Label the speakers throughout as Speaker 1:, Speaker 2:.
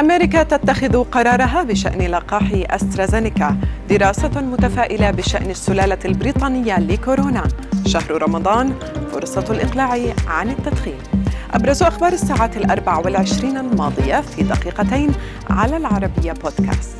Speaker 1: أمريكا تتخذ قرارها بشأن لقاح أسترازينيكا دراسة متفائلة بشأن السلالة البريطانية لكورونا. شهر رمضان فرصة الإقلاع عن التدخين. أبرز أخبار الساعات الأربع والعشرين الماضية في دقيقتين على العربية بودكاست.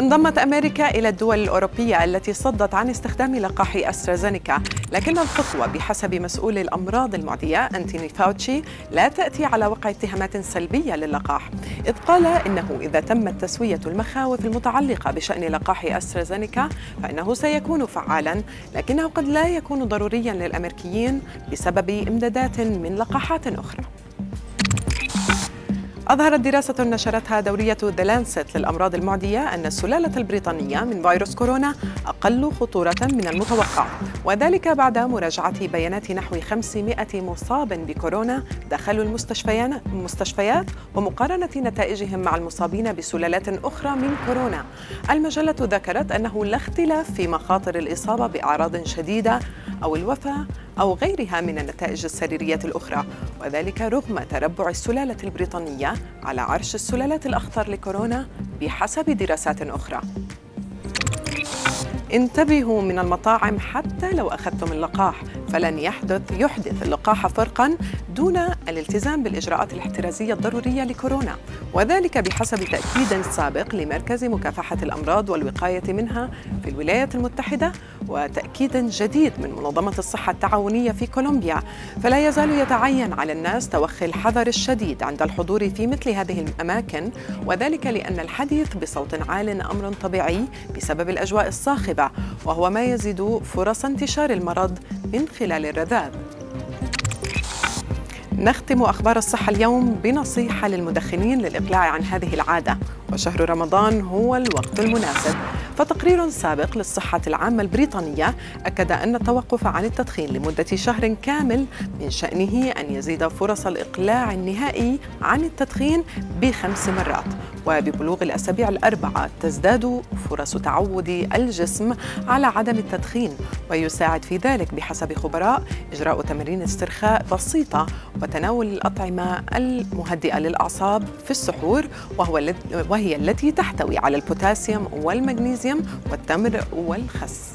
Speaker 1: انضمت أمريكا إلى الدول الأوروبية التي صدت عن استخدام لقاح أسترازينيكا، لكن الخطوة بحسب مسؤول الأمراض المعدية أنتوني فاوتشي لا تأتي على وقع اتهامات سلبية للقاح، إذ قال إنه إذا تمت تسوية المخاوف المتعلقة بشأن لقاح أسترازينيكا فإنه سيكون فعالا، لكنه قد لا يكون ضروريا للأمريكيين بسبب إمدادات من لقاحات أخرى. أظهرت دراسة نشرتها دورية ذا لانست للأمراض المعدية أن السلالة البريطانية من فيروس كورونا أقل خطورة من المتوقع وذلك بعد مراجعة بيانات نحو 500 مصاب بكورونا دخلوا المستشفيات ومقارنة نتائجهم مع المصابين بسلالات أخرى من كورونا. المجلة ذكرت أنه لا اختلاف في مخاطر الإصابة بأعراض شديدة أو الوفاة أو غيرها من النتائج السريرية الأخرى وذلك رغم تربع السلالة البريطانية على عرش السلالات الأخطر لكورونا بحسب دراسات أخرى. انتبهوا من المطاعم حتى لو أخذتم اللقاح. فلن يحدث يحدث اللقاح فرقا دون الالتزام بالإجراءات الاحترازية الضرورية لكورونا. وذلك بحسب تأكيد سابق لمركز مكافحة الأمراض والوقاية منها في الولايات المتحدة وتأكيد جديد من منظمة الصحة التعاونية في كولومبيا. فلا يزال يتعين على الناس توخي الحذر الشديد عند الحضور في مثل هذه الأماكن وذلك لأن الحديث بصوت عال أمر طبيعي بسبب الأجواء الصاخبة. وهو ما يزيد فرص انتشار المرض من خلال الرذاذ. نختم أخبار الصحة اليوم بنصيحة للمدخنين للإقلاع عن هذه العادة. وشهر رمضان هو الوقت المناسب. فتقرير سابق للصحة العامة البريطانية أكد أن التوقف عن التدخين لمدة شهر كامل من شأنه أن يزيد فرص الإقلاع النهائي عن التدخين بخمس مرات. وببلوغ الأسابيع الأربعة تزداد فرص تعود الجسم على عدم التدخين ويساعد في ذلك بحسب خبراء إجراء تمارين استرخاء بسيطة وتناول الأطعمة المهدئة للأعصاب في السحور وهو وهي التي تحتوي على البوتاسيوم والمغنيسيوم والتمر والخس.